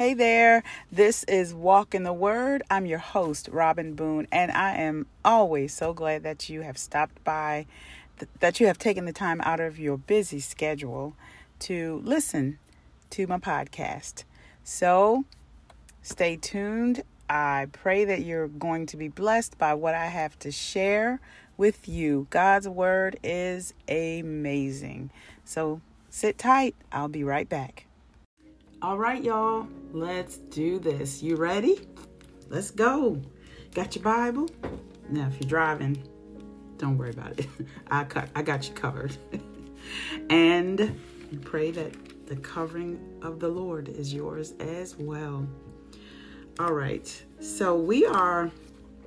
Hey there, this is Walk in the Word. I'm your host, Robin Boone, and I am always so glad that you have stopped by, th- that you have taken the time out of your busy schedule to listen to my podcast. So stay tuned. I pray that you're going to be blessed by what I have to share with you. God's Word is amazing. So sit tight. I'll be right back. All right, y'all, let's do this. You ready? Let's go. Got your Bible? Now, if you're driving, don't worry about it. I cut. I got you covered. and pray that the covering of the Lord is yours as well. All right. So we are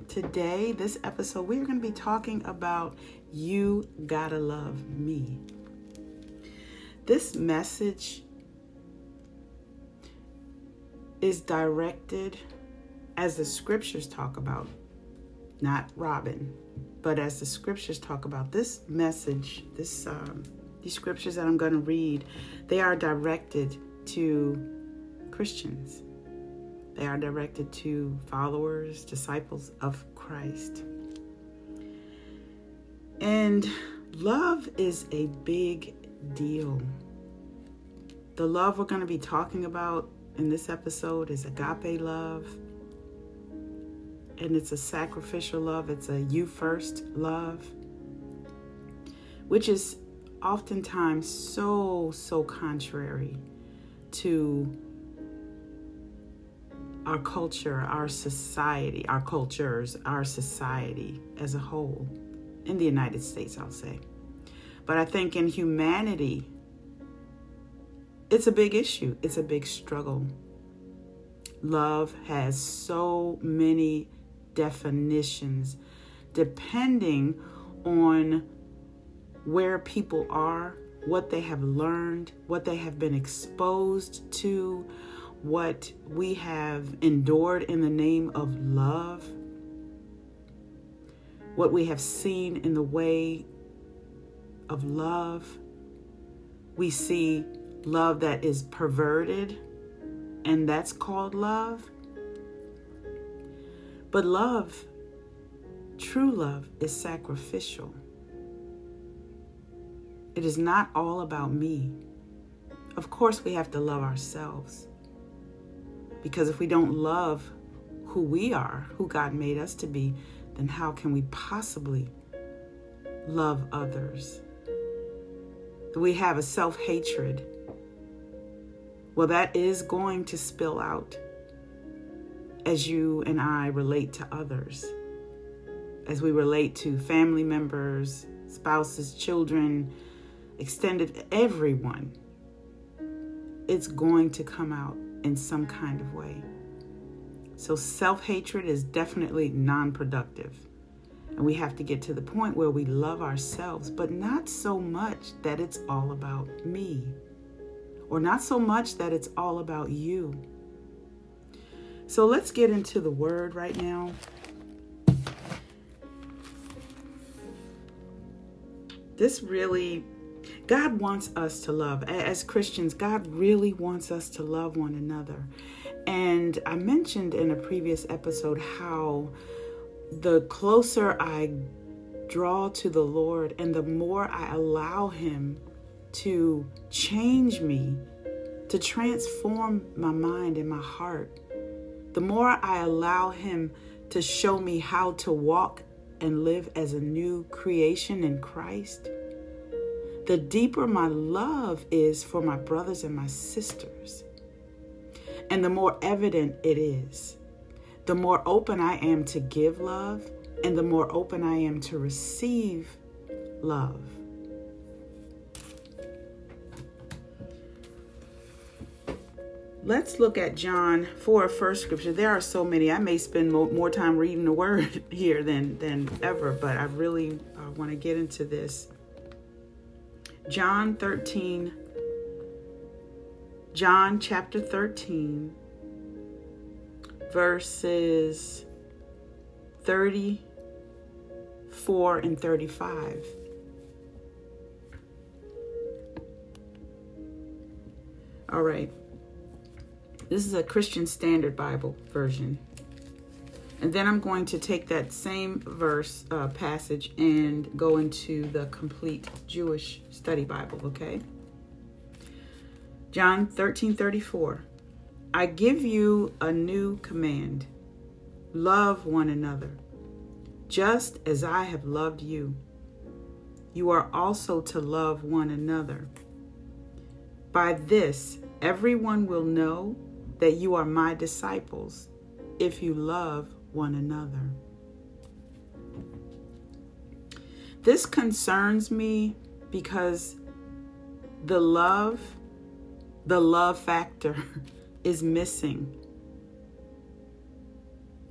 today, this episode, we are going to be talking about you gotta love me. This message is directed as the scriptures talk about, not Robin, but as the scriptures talk about. This message, this um, these scriptures that I'm going to read, they are directed to Christians. They are directed to followers, disciples of Christ. And love is a big deal. The love we're going to be talking about in this episode is agape love. And it's a sacrificial love, it's a you first love, which is oftentimes so, so contrary to our culture, our society, our cultures, our society as a whole, in the United States, I'll say. But I think in humanity, it's a big issue, it's a big struggle. Love has so many definitions depending on where people are, what they have learned, what they have been exposed to, what we have endured in the name of love, what we have seen in the way of love. We see love that is perverted, and that's called love. But love, true love, is sacrificial. It is not all about me. Of course, we have to love ourselves. Because if we don't love who we are, who God made us to be, then how can we possibly love others? We have a self hatred well, that is going to spill out as you and I relate to others, as we relate to family members, spouses, children, extended everyone. It's going to come out in some kind of way. So, self hatred is definitely non productive. And we have to get to the point where we love ourselves, but not so much that it's all about me or not so much that it's all about you. So let's get into the word right now. This really, God wants us to love. As Christians, God really wants us to love one another. And I mentioned in a previous episode how the closer I draw to the Lord and the more I allow Him to change me, to transform my mind and my heart. The more I allow Him to show me how to walk and live as a new creation in Christ, the deeper my love is for my brothers and my sisters. And the more evident it is, the more open I am to give love, and the more open I am to receive love. Let's look at John for first scripture. There are so many. I may spend more, more time reading the word here than, than ever, but I really uh, want to get into this. John 13, John chapter 13, verses 34 and 35. All right. This is a Christian Standard Bible version. And then I'm going to take that same verse uh, passage and go into the complete Jewish study Bible, okay? John 13 34. I give you a new command love one another, just as I have loved you. You are also to love one another. By this, everyone will know that you are my disciples if you love one another. This concerns me because the love, the love factor is missing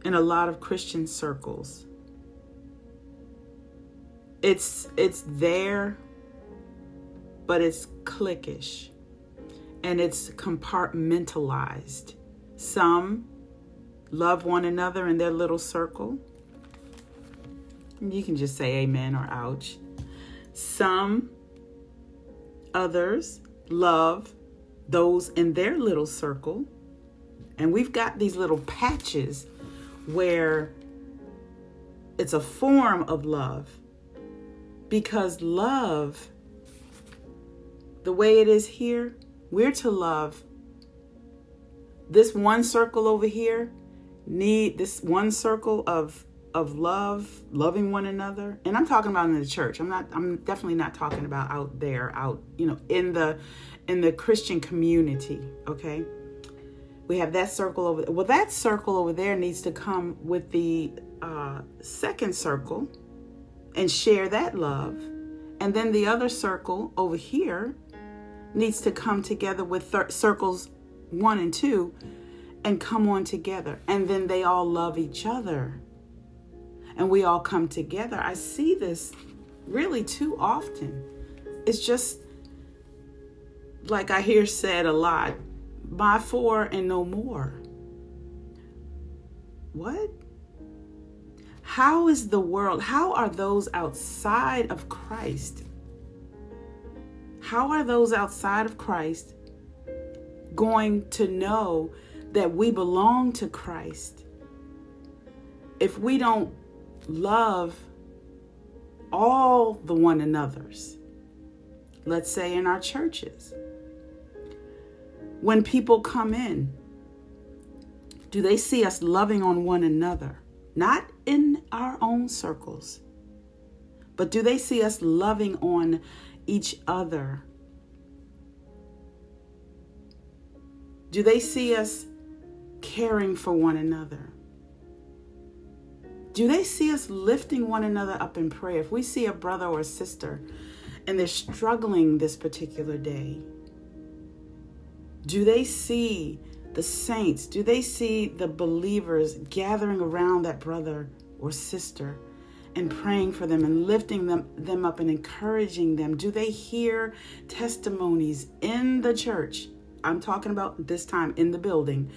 in a lot of Christian circles. It's it's there but it's cliquish and it's compartmentalized. Some love one another in their little circle. You can just say amen or ouch. Some others love those in their little circle. And we've got these little patches where it's a form of love. Because love, the way it is here, we're to love this one circle over here need this one circle of of love, loving one another. And I'm talking about in the church. I'm not I'm definitely not talking about out there, out, you know, in the in the Christian community, okay? We have that circle over well that circle over there needs to come with the uh second circle and share that love. And then the other circle over here needs to come together with thir- circles one and two and come on together. And then they all love each other. And we all come together. I see this really too often. It's just like I hear said a lot by four and no more. What? How is the world, how are those outside of Christ how are those outside of Christ going to know that we belong to Christ if we don't love all the one another's? Let's say in our churches. When people come in, do they see us loving on one another? Not in our own circles, but do they see us loving on each other? Do they see us caring for one another? Do they see us lifting one another up in prayer? If we see a brother or a sister and they're struggling this particular day, do they see the saints? Do they see the believers gathering around that brother or sister and praying for them and lifting them, them up and encouraging them? Do they hear testimonies in the church? I'm talking about this time in the building.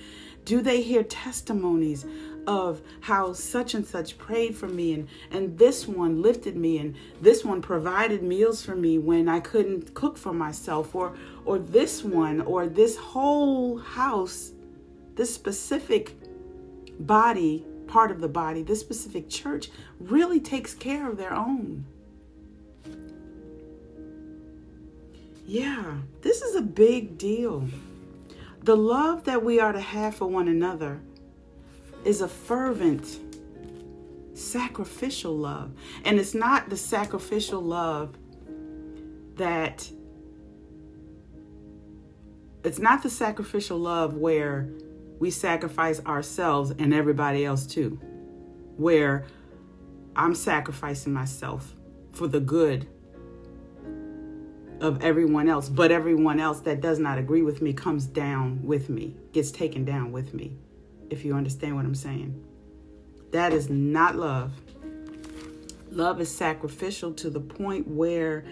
Do they hear testimonies of how such and such prayed for me and and this one lifted me and this one provided meals for me when I couldn't cook for myself or or this one or this whole house this specific body part of the body, this specific church, really takes care of their own. Yeah, this is a big deal. The love that we are to have for one another is a fervent, sacrificial love. And it's not the sacrificial love that, it's not the sacrificial love where we sacrifice ourselves and everybody else too. Where I'm sacrificing myself for the good of everyone else, but everyone else that does not agree with me comes down with me, gets taken down with me, if you understand what I'm saying. That is not love. Love is sacrificial to the point where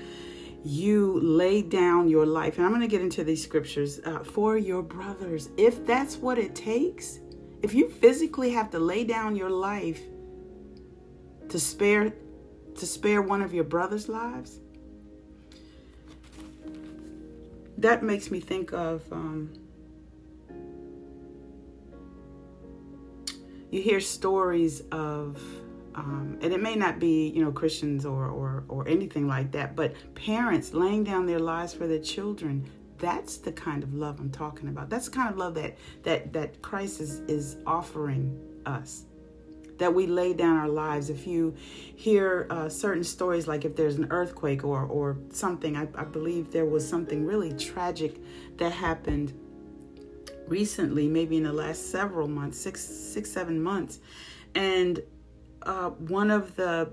you lay down your life, and I'm going to get into these scriptures uh, for your brothers. If that's what it takes, if you physically have to lay down your life to spare to spare one of your brother's lives, that makes me think of um, you hear stories of um, and it may not be you know christians or, or or anything like that but parents laying down their lives for their children that's the kind of love i'm talking about. That's the kind of love that that that christ is is offering us. That we lay down our lives. If you hear uh, certain stories like if there's an earthquake or or something I, I believe there was something really tragic that happened recently maybe in the last several months six six seven months. And uh, one of the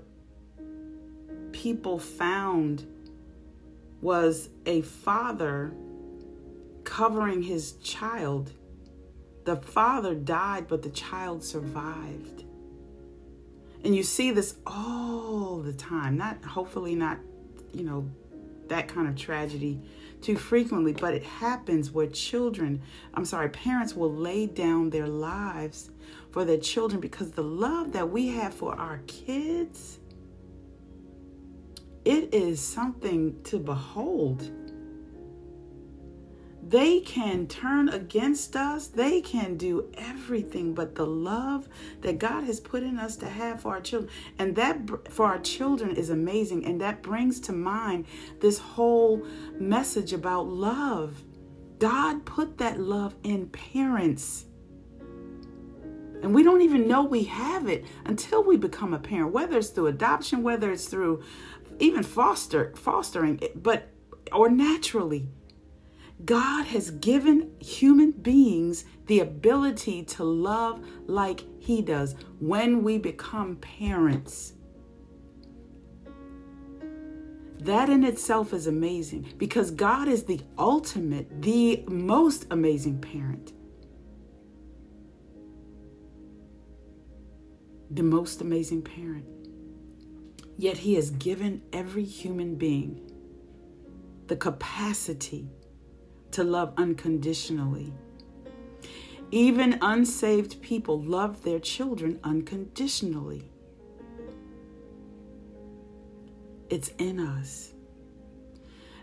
people found was a father covering his child. The father died, but the child survived. And you see this all the time. Not hopefully not, you know, that kind of tragedy too frequently, but it happens where children, I'm sorry, parents will lay down their lives for their children because the love that we have for our kids, it is something to behold. They can turn against us. They can do everything, but the love that God has put in us to have for our children, and that for our children is amazing. And that brings to mind this whole message about love. God put that love in parents. And we don't even know we have it until we become a parent, whether it's through adoption, whether it's through even foster fostering, but or naturally. God has given human beings the ability to love like He does when we become parents. That in itself is amazing because God is the ultimate, the most amazing parent. The most amazing parent. Yet He has given every human being the capacity to love unconditionally. Even unsaved people love their children unconditionally. It's in us.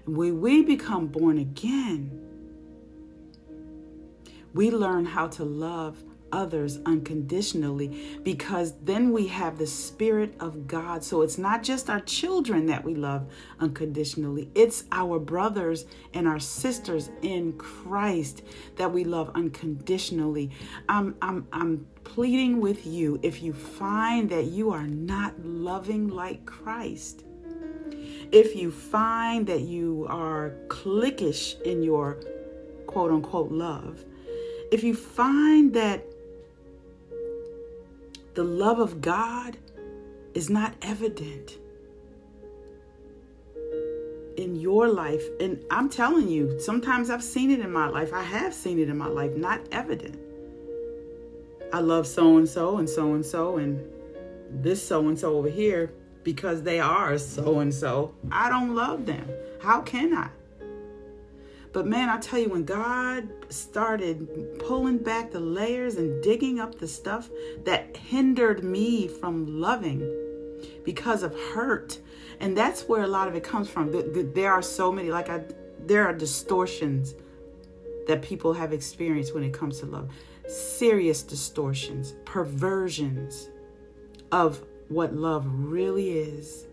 When we become born again, we learn how to love others unconditionally because then we have the Spirit of God. So it's not just our children that we love unconditionally, it's our brothers and our sisters in Christ that we love unconditionally. I'm, I'm, I'm pleading with you if you find that you are not loving like Christ. If you find that you are cliquish in your quote unquote love, if you find that the love of God is not evident in your life. And I'm telling you, sometimes I've seen it in my life. I have seen it in my life, not evident. I love so and so and so and so and this so and so over here because they are so and so. I don't love them. How can I? But man, I tell you, when God started pulling back the layers and digging up the stuff that hindered me from loving because of hurt, and that's where a lot of it comes from. There are so many, like I, there are distortions that people have experienced when it comes to love, serious distortions, perversions of what love really is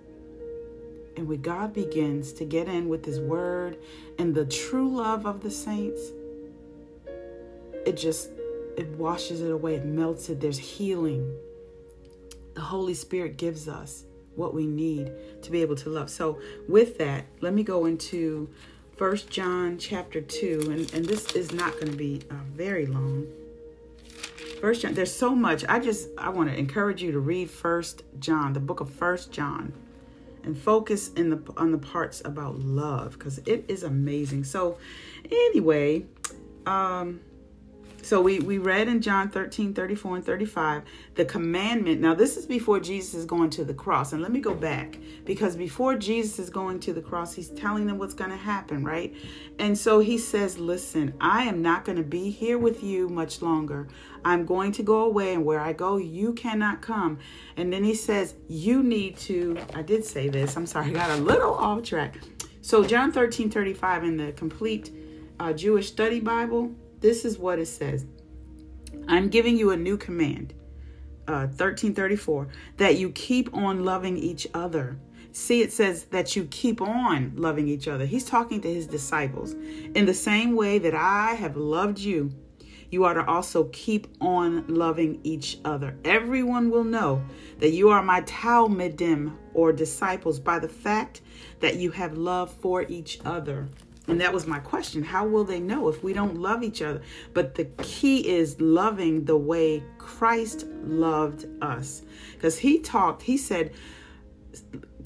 and when God begins to get in with His Word and the true love of the saints, it just it washes it away, it melts it. There's healing. The Holy Spirit gives us what we need to be able to love. So, with that, let me go into First John chapter 2, and, and this is not going to be uh, very long. First John, there's so much. I just I want to encourage you to read First John, the book of First John and focus in the on the parts about love because it is amazing. So anyway, um so we, we read in John 13, 34, and 35, the commandment. Now, this is before Jesus is going to the cross. And let me go back because before Jesus is going to the cross, he's telling them what's going to happen, right? And so he says, Listen, I am not going to be here with you much longer. I'm going to go away, and where I go, you cannot come. And then he says, You need to, I did say this, I'm sorry, I got a little off track. So, John 13, 35 in the complete uh, Jewish study Bible this is what it says I'm giving you a new command uh, 1334 that you keep on loving each other. See, it says that you keep on loving each other. He's talking to his disciples. In the same way that I have loved you, you are to also keep on loving each other. Everyone will know that you are my Talmidim or disciples by the fact that you have love for each other. And that was my question. How will they know if we don't love each other? But the key is loving the way Christ loved us. Because he talked, he said,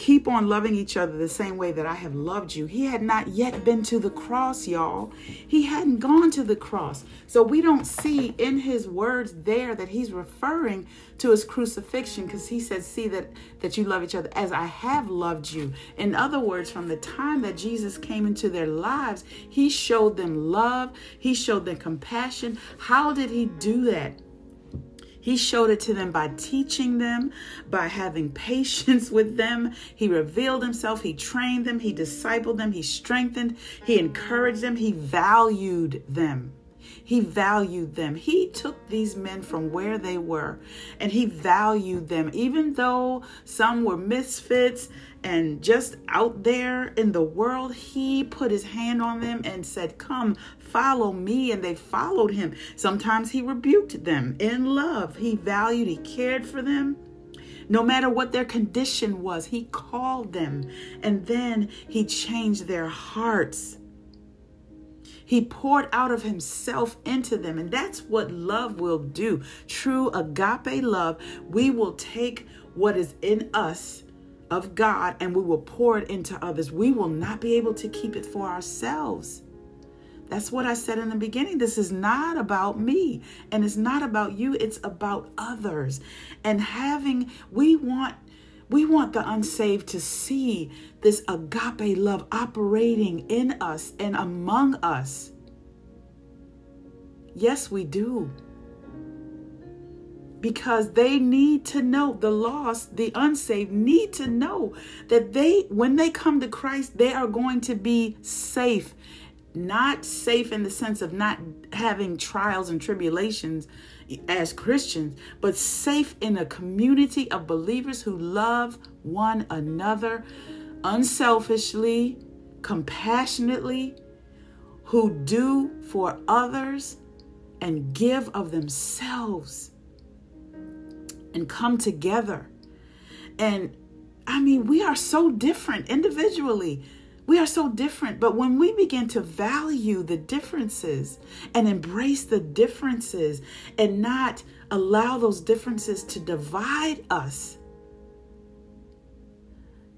keep on loving each other the same way that I have loved you. He had not yet been to the cross, y'all. He hadn't gone to the cross. So we don't see in his words there that he's referring to his crucifixion because he said, See that, that you love each other as I have loved you. In other words, from the time that Jesus came into their lives, he showed them love, he showed them compassion. How did he do that? He showed it to them by teaching them, by having patience with them. He revealed himself. He trained them. He discipled them. He strengthened. He encouraged them. He valued them. He valued them. He took these men from where they were and he valued them, even though some were misfits and just out there in the world. He put his hand on them and said, Come, follow me. And they followed him. Sometimes he rebuked them in love. He valued, he cared for them. No matter what their condition was, he called them and then he changed their hearts. He poured out of himself into them. And that's what love will do. True agape love, we will take what is in us of God and we will pour it into others. We will not be able to keep it for ourselves. That's what I said in the beginning. This is not about me and it's not about you, it's about others. And having, we want. We want the unsaved to see this agape love operating in us and among us. Yes, we do. Because they need to know, the lost, the unsaved need to know that they, when they come to Christ, they are going to be safe not safe in the sense of not having trials and tribulations as Christians, but safe in a community of believers who love one another unselfishly, compassionately, who do for others and give of themselves and come together. And I mean, we are so different individually. We are so different, but when we begin to value the differences and embrace the differences and not allow those differences to divide us,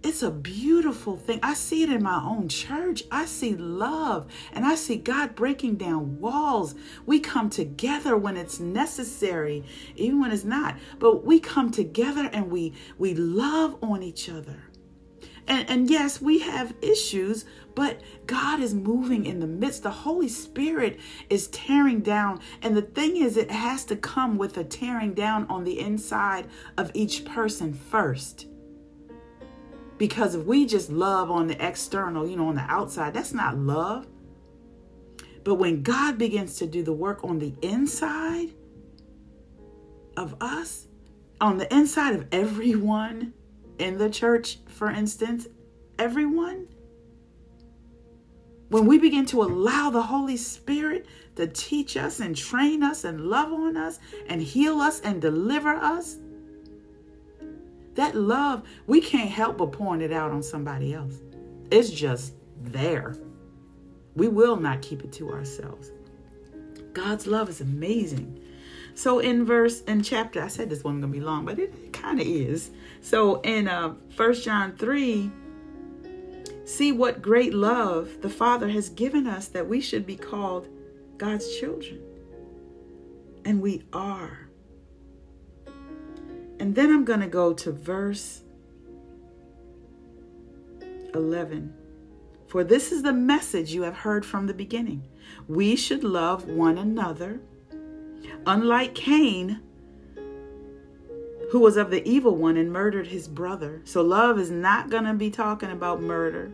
it's a beautiful thing. I see it in my own church. I see love and I see God breaking down walls. We come together when it's necessary, even when it's not. But we come together and we we love on each other. And, and yes, we have issues, but God is moving in the midst. The Holy Spirit is tearing down. And the thing is, it has to come with a tearing down on the inside of each person first. Because if we just love on the external, you know, on the outside, that's not love. But when God begins to do the work on the inside of us, on the inside of everyone, in the church, for instance, everyone, when we begin to allow the Holy Spirit to teach us and train us and love on us and heal us and deliver us, that love, we can't help but pouring it out on somebody else. It's just there. We will not keep it to ourselves. God's love is amazing. So in verse in chapter, I said this one gonna be long, but it, it kind of is. So in uh First John 3, see what great love the Father has given us that we should be called God's children. And we are. And then I'm going to go to verse 11. For this is the message you have heard from the beginning. We should love one another Unlike Cain, who was of the evil one and murdered his brother. So love is not going to be talking about murder,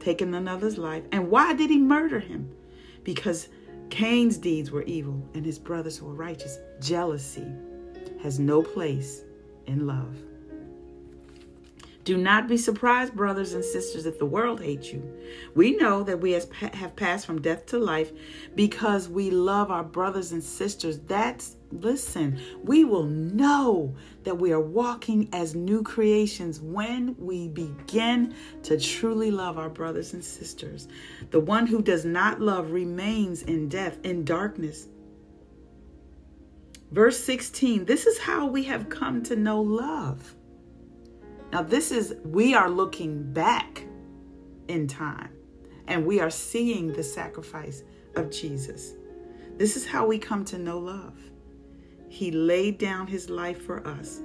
taking another's life. And why did he murder him? Because Cain's deeds were evil and his brothers were righteous. Jealousy, has no place in love. Do not be surprised, brothers and sisters, if the world hates you. We know that we have passed from death to life because we love our brothers and sisters. That's, listen, we will know that we are walking as new creations when we begin to truly love our brothers and sisters. The one who does not love remains in death, in darkness. Verse 16 this is how we have come to know love now, this is, we are looking back in time and we are seeing the sacrifice of Jesus. This is how we come to know love. He laid down his life for us.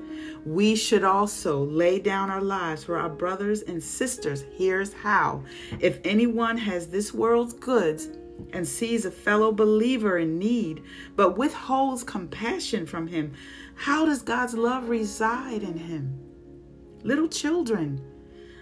We should also lay down our lives for our brothers and sisters. Here's how if anyone has this world's goods, and sees a fellow believer in need, but withholds compassion from him, how does God's love reside in him? little children.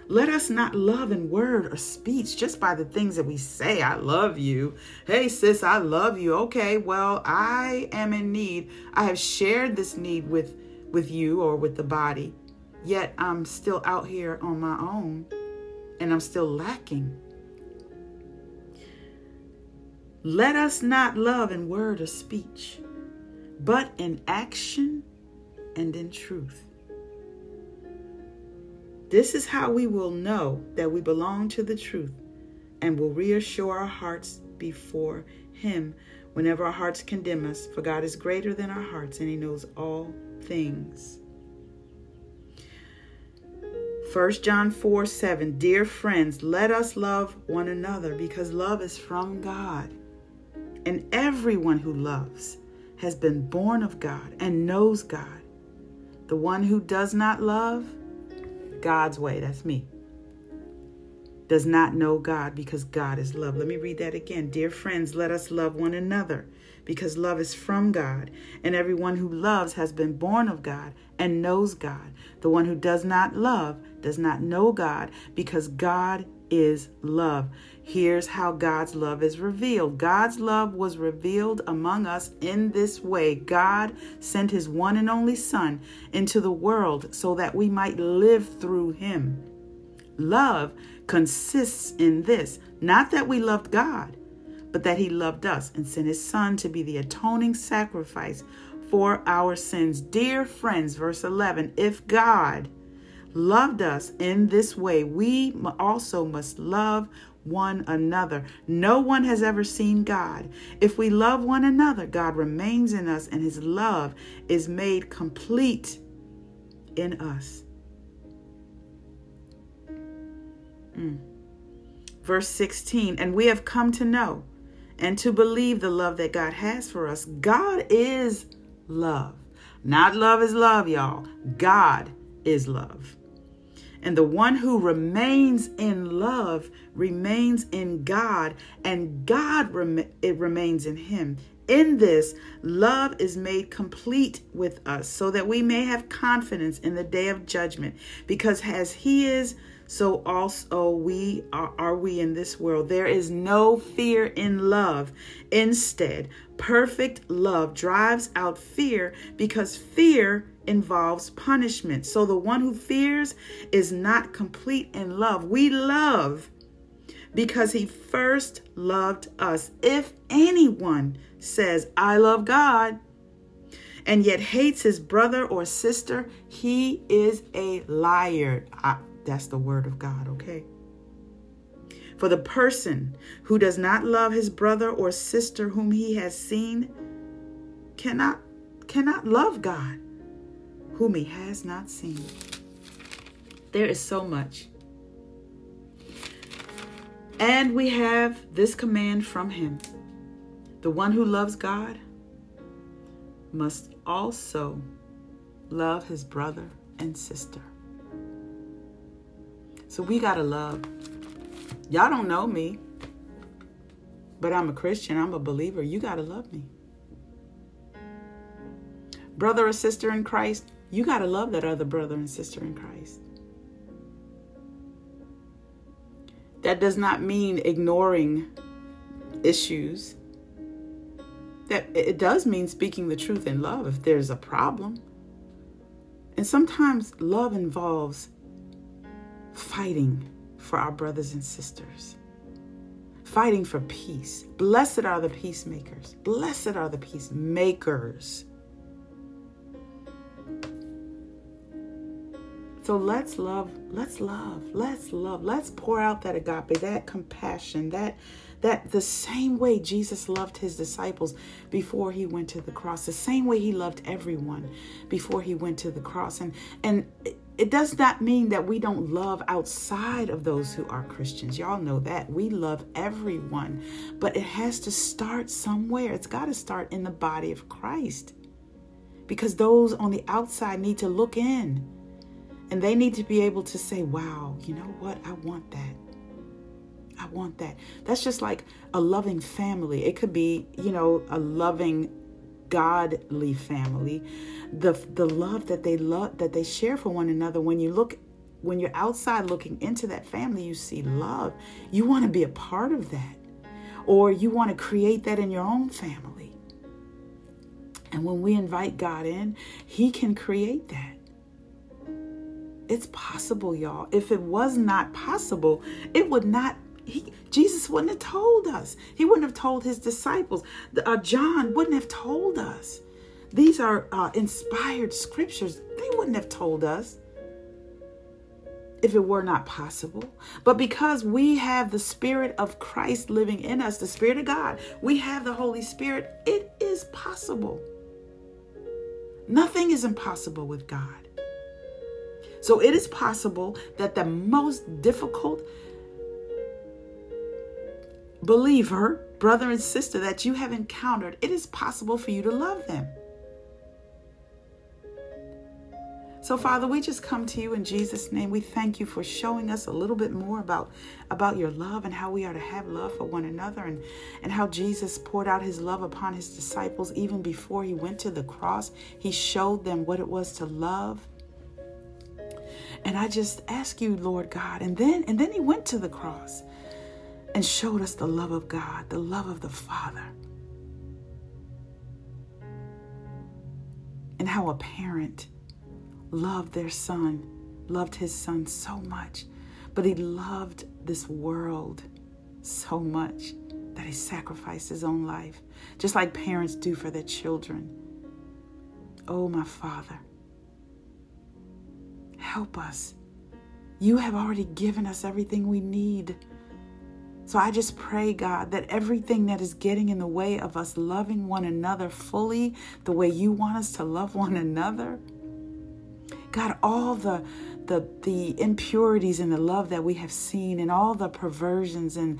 Let us not love in word or speech just by the things that we say. I love you. Hey, sis, I love you. Okay, well, I am in need. I have shared this need with, with you or with the body, yet I'm still out here on my own and I'm still lacking. Let us not love in word or speech, but in action and in truth. This is how we will know that we belong to the truth and will reassure our hearts before Him whenever our hearts condemn us, for God is greater than our hearts and He knows all things. 1 John 4 7 Dear friends, let us love one another because love is from God. And everyone who loves has been born of God and knows God. The one who does not love God's way, that's me, does not know God because God is love. Let me read that again. Dear friends, let us love one another because love is from God, and everyone who loves has been born of God and knows God. The one who does not love does not know God because God is love. Here's how God's love is revealed God's love was revealed among us in this way God sent his one and only Son into the world so that we might live through him. Love consists in this not that we loved God, but that he loved us and sent his Son to be the atoning sacrifice for our sins. Dear friends, verse 11, if God loved us in this way, we also must love one another. No one has ever seen God. If we love one another, God remains in us and his love is made complete in us. Mm. Verse 16, and we have come to know and to believe the love that God has for us. God is love. Not love is love, y'all. God is love. And the one who remains in love remains in God, and God rem- it remains in him. In this, love is made complete with us so that we may have confidence in the day of judgment. Because as He is, so also we are, are we in this world. There is no fear in love. Instead, perfect love drives out fear because fear involves punishment. So the one who fears is not complete in love. We love because he first loved us. If anyone says, I love God, and yet hates his brother or sister, he is a liar. I, that's the word of God, okay? For the person who does not love his brother or sister whom he has seen cannot cannot love God whom he has not seen. There is so much. And we have this command from him the one who loves God must also love his brother and sister. So we got to love. Y'all don't know me, but I'm a Christian, I'm a believer. You got to love me. Brother or sister in Christ, you got to love that other brother and sister in Christ. That does not mean ignoring issues. That it does mean speaking the truth in love if there's a problem. And sometimes love involves fighting for our brothers and sisters, fighting for peace. Blessed are the peacemakers. Blessed are the peacemakers. So let's love, let's love, let's love, let's pour out that agape, that compassion, that that the same way Jesus loved his disciples before he went to the cross, the same way he loved everyone before he went to the cross. And and it does not mean that we don't love outside of those who are Christians. Y'all know that. We love everyone, but it has to start somewhere. It's got to start in the body of Christ. Because those on the outside need to look in and they need to be able to say, wow, you know what? I want that. I want that. That's just like a loving family. It could be, you know, a loving godly family. The the love that they love that they share for one another when you look when you're outside looking into that family, you see love. You want to be a part of that. Or you want to create that in your own family. And when we invite God in, he can create that. It's possible, y'all. If it was not possible, it would not. He, Jesus wouldn't have told us. He wouldn't have told his disciples. Uh, John wouldn't have told us. These are uh, inspired scriptures. They wouldn't have told us if it were not possible. But because we have the Spirit of Christ living in us, the Spirit of God, we have the Holy Spirit, it is possible. Nothing is impossible with God. So it is possible that the most difficult believer, brother and sister that you have encountered, it is possible for you to love them. So Father, we just come to you in Jesus name. We thank you for showing us a little bit more about about your love and how we are to have love for one another and and how Jesus poured out his love upon his disciples even before he went to the cross. He showed them what it was to love and I just ask you, Lord God. And then and then he went to the cross and showed us the love of God, the love of the Father. And how a parent loved their son, loved his son so much, but he loved this world so much that he sacrificed his own life, just like parents do for their children. Oh, my Father, Help us. You have already given us everything we need. So I just pray, God, that everything that is getting in the way of us loving one another fully the way you want us to love one another, God, all the the the impurities in the love that we have seen and all the perversions and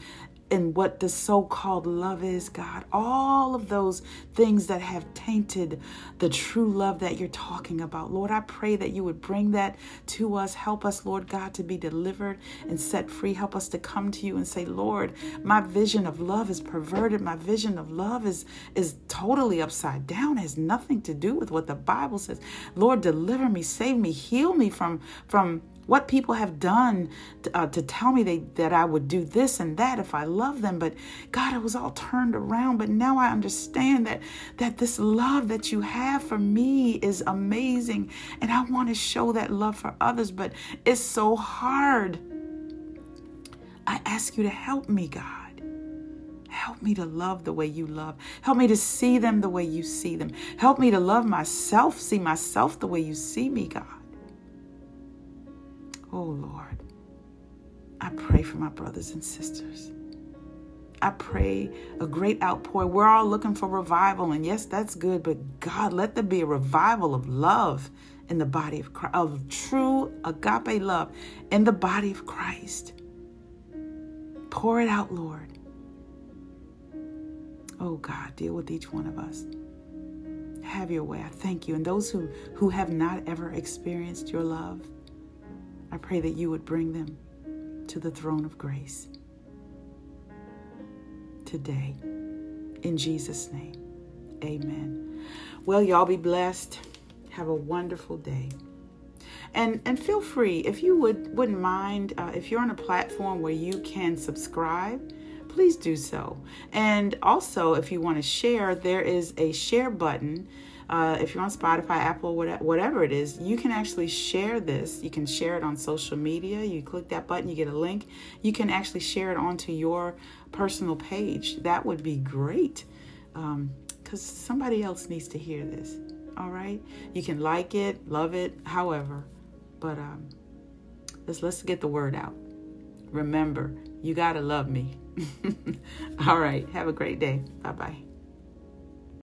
and what the so called love is, God. All of those things that have tainted the true love that you're talking about. Lord, I pray that you would bring that to us. Help us, Lord God, to be delivered and set free. Help us to come to you and say, Lord, my vision of love is perverted. My vision of love is, is totally upside down, it has nothing to do with what the Bible says. Lord, deliver me, save me, heal me from, from what people have done to, uh, to tell me they, that I would do this and that if I love them. But God, it was all turned around. But now I understand that that this love that you have for me is amazing, and I want to show that love for others. But it's so hard. I ask you to help me, God. Help me to love the way you love. Help me to see them the way you see them. Help me to love myself, see myself the way you see me, God. Oh Lord, I pray for my brothers and sisters. I pray a great outpour. We're all looking for revival, and yes, that's good, but God, let there be a revival of love in the body of Christ, of true agape love in the body of Christ. Pour it out, Lord. Oh God, deal with each one of us. Have your way. I thank you. And those who, who have not ever experienced your love, I pray that you would bring them to the throne of grace today. In Jesus' name, amen. Well, y'all be blessed. Have a wonderful day. And, and feel free if you would wouldn't mind uh, if you're on a platform where you can subscribe please do so and also if you want to share there is a share button uh, if you're on Spotify, Apple, whatever it is, you can actually share this. You can share it on social media. You click that button, you get a link. You can actually share it onto your personal page. That would be great because um, somebody else needs to hear this. All right, you can like it, love it, however, but um, let's let's get the word out. Remember, you gotta love me. All right, have a great day. Bye bye.